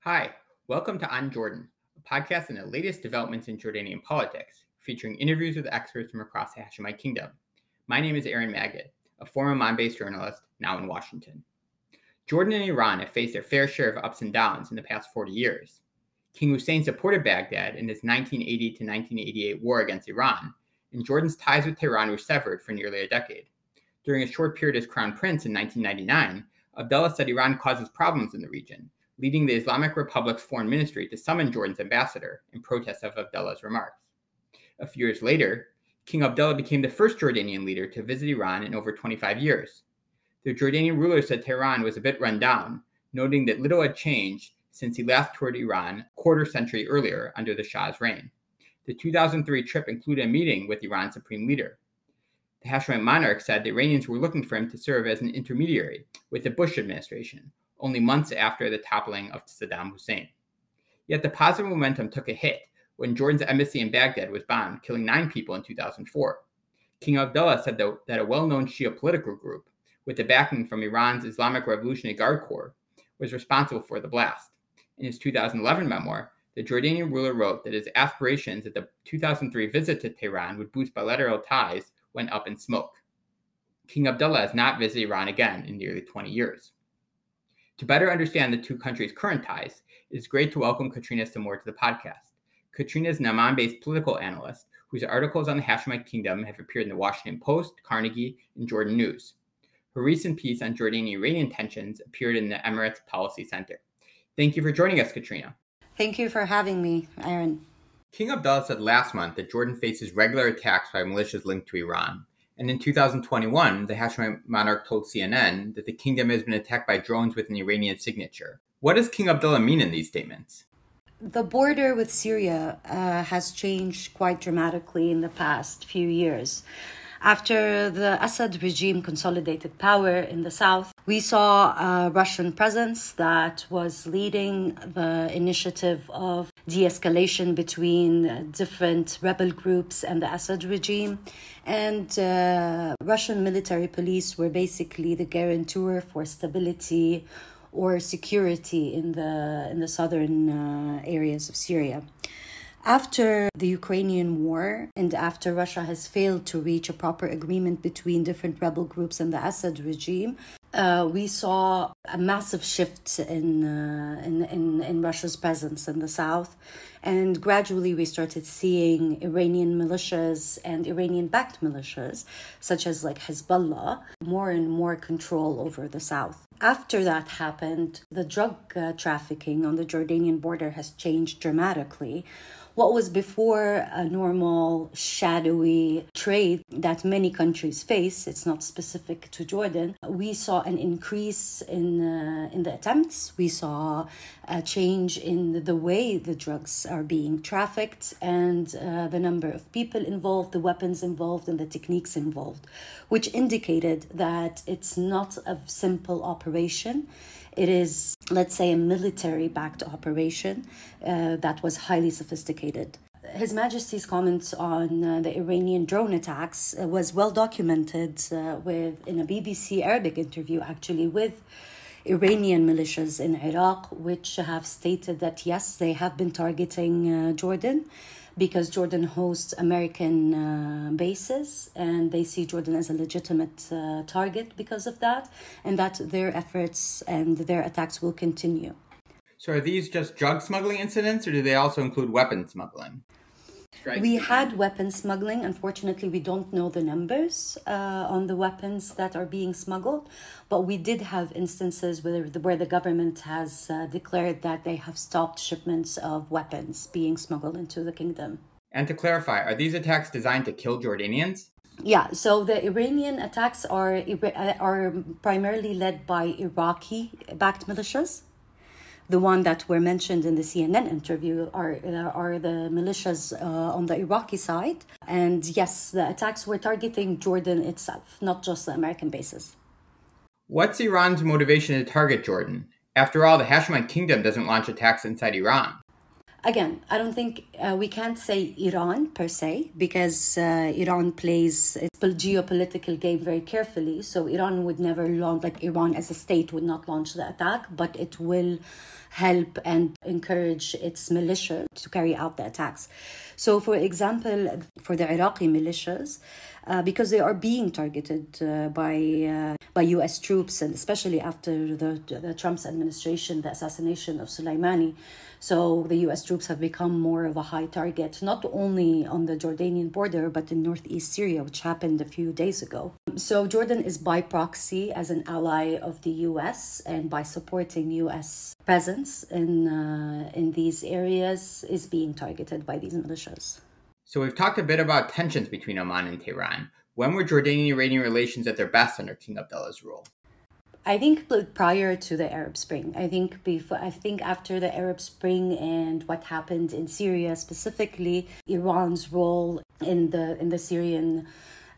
Hi, welcome to On Jordan, a podcast on the latest developments in Jordanian politics, featuring interviews with experts from across the Hashemite Kingdom. My name is Aaron Magid, a former Amman based journalist now in Washington. Jordan and Iran have faced their fair share of ups and downs in the past 40 years. King Hussein supported Baghdad in his 1980 to 1988 war against Iran, and Jordan's ties with Tehran were severed for nearly a decade. During a short period as crown prince in 1999, Abdullah said Iran causes problems in the region, leading the Islamic Republic's foreign ministry to summon Jordan's ambassador in protest of Abdullah's remarks. A few years later, King Abdullah became the first Jordanian leader to visit Iran in over 25 years. The Jordanian ruler said Tehran was a bit run down, noting that little had changed since he last toured Iran a quarter century earlier under the Shah's reign. The 2003 trip included a meeting with Iran's supreme leader. The Hashemite monarch said the Iranians were looking for him to serve as an intermediary with the Bush administration, only months after the toppling of Saddam Hussein. Yet the positive momentum took a hit when Jordan's embassy in Baghdad was bombed, killing nine people in 2004. King Abdullah said that a well known Shia political group, with the backing from Iran's Islamic Revolutionary Guard Corps, was responsible for the blast. In his 2011 memoir, the Jordanian ruler wrote that his aspirations at the 2003 visit to Tehran would boost bilateral ties went up in smoke. King Abdullah has not visited Iran again in nearly 20 years. To better understand the two countries' current ties, it is great to welcome Katrina Sammour to the podcast. Katrina is an Amman based political analyst whose articles on the Hashemite Kingdom have appeared in the Washington Post, Carnegie, and Jordan News. Her recent piece on Jordanian Iranian tensions appeared in the Emirates Policy Center. Thank you for joining us, Katrina. Thank you for having me, Aaron. King Abdullah said last month that Jordan faces regular attacks by militias linked to Iran. And in 2021, the Hashemite monarch told CNN that the kingdom has been attacked by drones with an Iranian signature. What does King Abdullah mean in these statements? The border with Syria uh, has changed quite dramatically in the past few years. After the Assad regime consolidated power in the south, we saw a Russian presence that was leading the initiative of de escalation between different rebel groups and the Assad regime. And uh, Russian military police were basically the guarantor for stability or security in the, in the southern uh, areas of Syria. After the Ukrainian war and after Russia has failed to reach a proper agreement between different rebel groups and the Assad regime, uh, we saw a massive shift in, uh, in, in, in Russia's presence in the south. And gradually, we started seeing Iranian militias and Iranian backed militias, such as like Hezbollah, more and more control over the south. After that happened, the drug uh, trafficking on the Jordanian border has changed dramatically what was before a normal shadowy trade that many countries face, it's not specific to Jordan, we saw an increase in, uh, in the attempts. We saw a change in the way the drugs are being trafficked and uh, the number of people involved, the weapons involved, and the techniques involved, which indicated that it's not a simple operation. It is, let's say, a military backed operation uh, that was highly sophisticated. His Majesty's comments on uh, the Iranian drone attacks uh, was well documented uh, with in a BBC Arabic interview, actually, with Iranian militias in Iraq, which have stated that yes, they have been targeting uh, Jordan because Jordan hosts American uh, bases and they see Jordan as a legitimate target because of that, and that their efforts and their attacks will continue. So, are these just drug smuggling incidents, or do they also include weapon smuggling? We had weapon smuggling. Unfortunately, we don't know the numbers uh, on the weapons that are being smuggled, but we did have instances where the, where the government has uh, declared that they have stopped shipments of weapons being smuggled into the kingdom. And to clarify, are these attacks designed to kill Jordanians? Yeah, so the Iranian attacks are are primarily led by Iraqi backed militias the one that were mentioned in the CNN interview are uh, are the militias uh, on the Iraqi side, and yes, the attacks were targeting Jordan itself, not just the American bases. What's Iran's motivation to target Jordan? After all, the Hashemite Kingdom doesn't launch attacks inside Iran. Again, I don't think uh, we can't say Iran per se because uh, Iran plays its geopolitical game very carefully. So Iran would never launch, like Iran as a state would not launch the attack, but it will help and encourage its militia to carry out the attacks. So, for example, for the Iraqi militias, uh, because they are being targeted uh, by uh, by U.S. troops, and especially after the, the Trump's administration, the assassination of Soleimani. So the U.S. troops have become more of a high target, not only on the Jordanian border, but in northeast Syria, which happened a few days ago. So Jordan is by proxy as an ally of the U.S. and by supporting U.S. presence in uh, in these areas is being targeted by these militias. So we've talked a bit about tensions between Amman and Tehran. When were Jordanian Iranian relations at their best under King Abdullah's rule? I think prior to the Arab Spring. I think before. I think after the Arab Spring and what happened in Syria specifically, Iran's role in the in the Syrian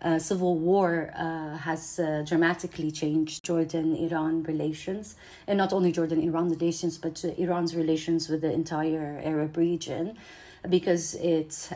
uh, civil war uh, has uh, dramatically changed Jordan Iran relations, and not only Jordan Iran relations, but Iran's relations with the entire Arab region because it,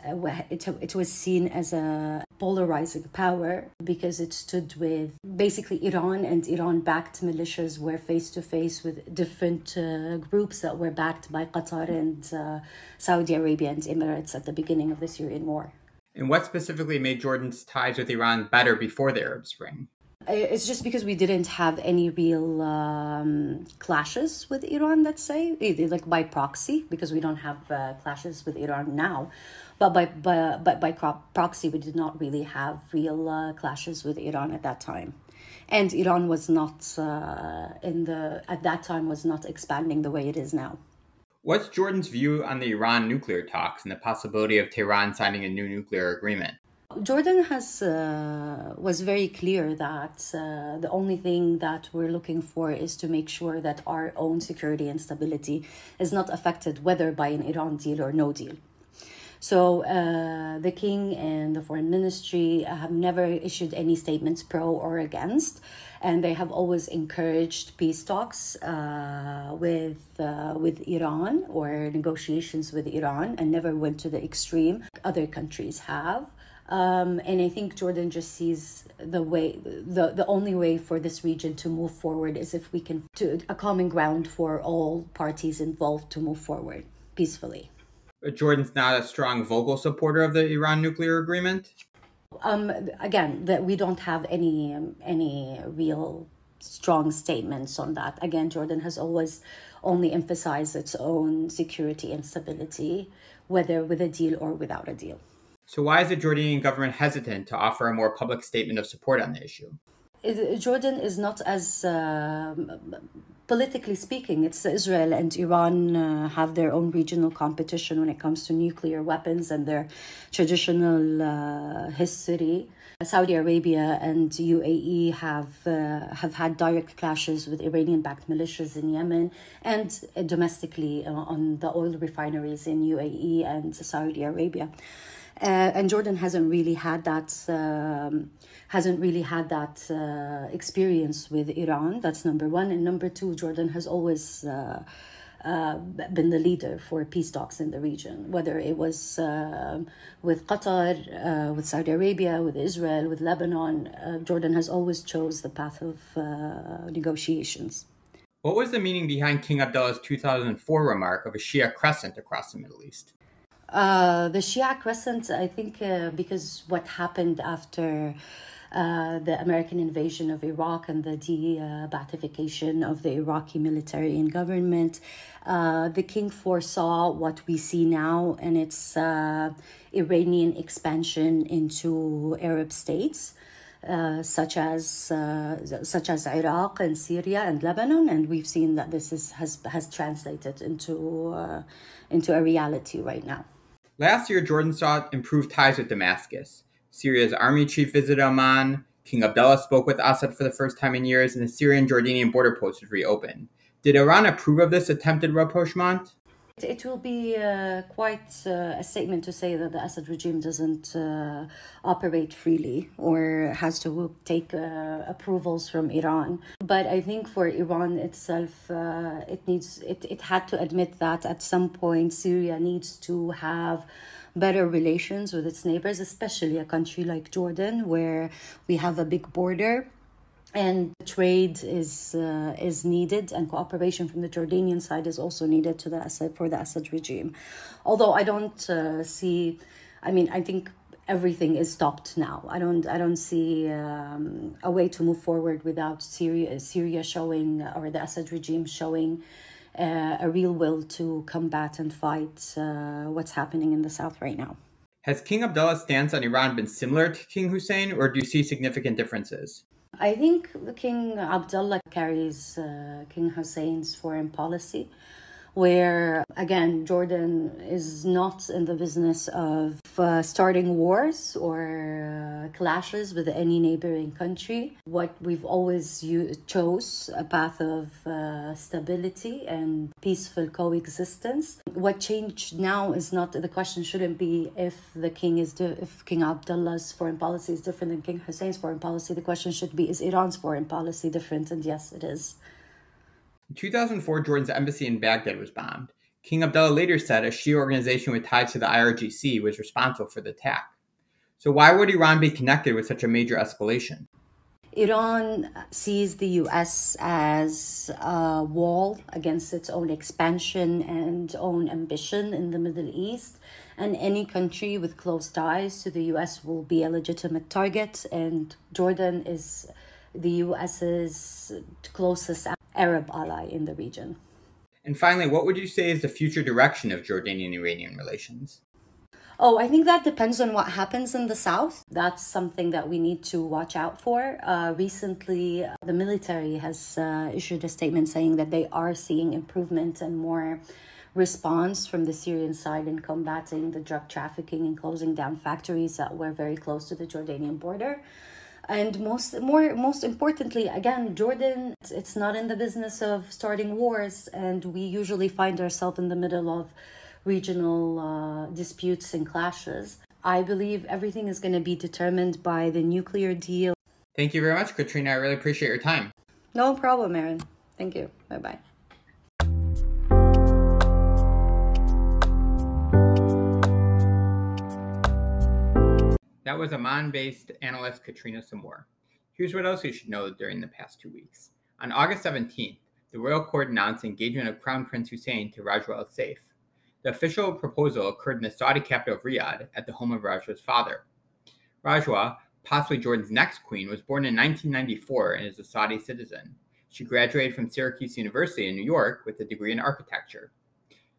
it, it was seen as a polarizing power because it stood with basically Iran and Iran backed militias were face to face with different uh, groups that were backed by Qatar and uh, Saudi Arabia and Emirates at the beginning of the Syrian war. And what specifically made Jordan's ties with Iran better before the Arab Spring? It's just because we didn't have any real um, clashes with Iran, let's say, like by proxy, because we don't have uh, clashes with Iran now. But by, by, but by proxy, we did not really have real uh, clashes with Iran at that time. And Iran was not uh, in the, at that time, was not expanding the way it is now. What's Jordan's view on the Iran nuclear talks and the possibility of Tehran signing a new nuclear agreement? Jordan has uh, was very clear that uh, the only thing that we're looking for is to make sure that our own security and stability is not affected, whether by an Iran deal or no deal. So uh, the king and the foreign ministry have never issued any statements pro or against, and they have always encouraged peace talks uh, with uh, with Iran or negotiations with Iran, and never went to the extreme other countries have. Um, and I think Jordan just sees the way the the only way for this region to move forward is if we can to a common ground for all parties involved to move forward peacefully. Jordan's not a strong vocal supporter of the Iran nuclear agreement. Um, again, that we don't have any um, any real strong statements on that. Again, Jordan has always only emphasized its own security and stability, whether with a deal or without a deal. So, why is the Jordanian government hesitant to offer a more public statement of support on the issue? Jordan is not as uh, politically speaking, it's Israel and Iran uh, have their own regional competition when it comes to nuclear weapons and their traditional uh, history. Saudi Arabia and UAE have uh, have had direct clashes with Iranian-backed militias in Yemen and domestically uh, on the oil refineries in UAE and Saudi Arabia. Uh, and Jordan hasn't really had that um, hasn't really had that uh, experience with Iran. That's number one, and number two, Jordan has always. Uh, uh, been the leader for peace talks in the region, whether it was uh, with Qatar, uh, with Saudi Arabia, with Israel, with Lebanon. Uh, Jordan has always chose the path of uh, negotiations. What was the meaning behind King Abdullah's 2004 remark of a Shia crescent across the Middle East? Uh, the Shia crescent, I think, uh, because what happened after uh, the American invasion of Iraq and the de-Baathification of the Iraqi military and government, uh, the king foresaw what we see now, and it's uh, Iranian expansion into Arab states. Uh, such as uh, such as Iraq and Syria and Lebanon, and we've seen that this is has has translated into uh, into a reality right now. Last year, Jordan sought improved ties with Damascus. Syria's army chief visited Amman. King Abdullah spoke with Assad for the first time in years, and the Syrian Jordanian border post was reopened. Did Iran approve of this attempted rapprochement? It will be uh, quite uh, a statement to say that the Assad regime doesn't uh, operate freely or has to take uh, approvals from Iran. But I think for Iran itself, uh, it needs it, it had to admit that at some point Syria needs to have better relations with its neighbors, especially a country like Jordan, where we have a big border and trade is uh, is needed and cooperation from the Jordanian side is also needed to the Assad for the Assad regime. Although I don't uh, see I mean I think everything is stopped now. I don't I don't see um, a way to move forward without Syria Syria showing or the Assad regime showing uh, a real will to combat and fight uh, what's happening in the south right now. Has King Abdullah's stance on Iran been similar to King Hussein or do you see significant differences I think King Abdullah carries uh, King Hussein's foreign policy where again Jordan is not in the business of uh, starting wars or uh, clashes with any neighboring country. What we've always u- chose a path of uh, stability and peaceful coexistence. What changed now is not the question shouldn't be if the king is di- if King Abdullah's foreign policy is different than King Hussein's foreign policy. The question should be is Iran's foreign policy different? And yes, it is. In 2004, Jordan's embassy in Baghdad was bombed. King Abdullah later said a Shia organization with ties to the IRGC was responsible for the attack. So, why would Iran be connected with such a major escalation? Iran sees the US as a wall against its own expansion and own ambition in the Middle East. And any country with close ties to the US will be a legitimate target. And Jordan is the US's closest Arab ally in the region. And finally, what would you say is the future direction of Jordanian Iranian relations? Oh, I think that depends on what happens in the south. That's something that we need to watch out for. Uh, recently, the military has uh, issued a statement saying that they are seeing improvement and more response from the Syrian side in combating the drug trafficking and closing down factories that were very close to the Jordanian border and most more most importantly again jordan it's not in the business of starting wars and we usually find ourselves in the middle of regional uh, disputes and clashes. I believe everything is going to be determined by the nuclear deal. Thank you very much katrina. I really appreciate your time. No problem aaron thank you. Bye bye That was Amman based analyst Katrina Sammour. Here's what else you should know during the past two weeks. On August 17th, the royal court announced engagement of Crown Prince Hussein to Rajwa Al Saif. The official proposal occurred in the Saudi capital of Riyadh at the home of Rajwa's father. Rajwa, possibly Jordan's next queen, was born in 1994 and is a Saudi citizen. She graduated from Syracuse University in New York with a degree in architecture.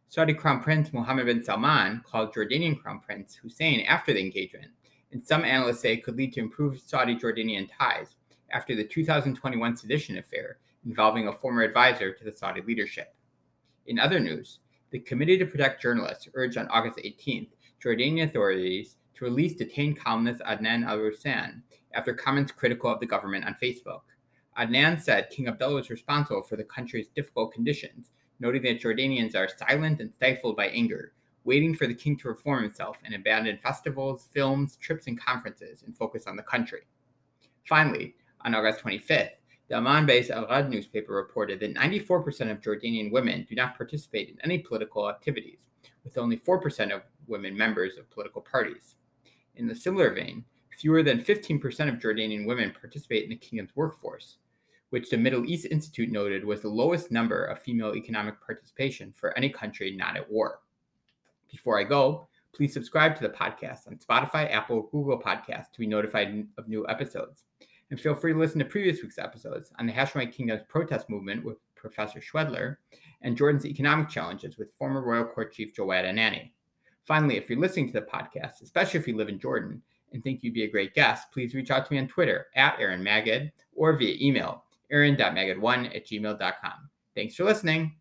Saudi Crown Prince Mohammed bin Salman called Jordanian Crown Prince Hussein after the engagement and some analysts say could lead to improved Saudi Jordanian ties after the 2021 sedition affair involving a former advisor to the Saudi leadership. In other news, the Committee to Protect Journalists urged on August 18th Jordanian authorities to release detained columnist Adnan al Rusan after comments critical of the government on Facebook. Adnan said King Abdullah was responsible for the country's difficult conditions, noting that Jordanians are silent and stifled by anger waiting for the king to reform himself and abandon festivals, films, trips, and conferences and focus on the country. Finally, on August 25th, the Amman based Al Ghad newspaper reported that 94% of Jordanian women do not participate in any political activities, with only 4% of women members of political parties. In the similar vein, fewer than 15% of Jordanian women participate in the kingdom's workforce, which the Middle East Institute noted was the lowest number of female economic participation for any country not at war. Before I go, please subscribe to the podcast on Spotify, Apple, Google Podcasts to be notified of new episodes. And feel free to listen to previous week's episodes on the Hashemite Kingdom's protest movement with Professor Schwedler and Jordan's economic challenges with former Royal Court Chief Jawad Anani. Finally, if you're listening to the podcast, especially if you live in Jordan and think you'd be a great guest, please reach out to me on Twitter at Aaron Magid or via email, aaron.magid1 at gmail.com. Thanks for listening.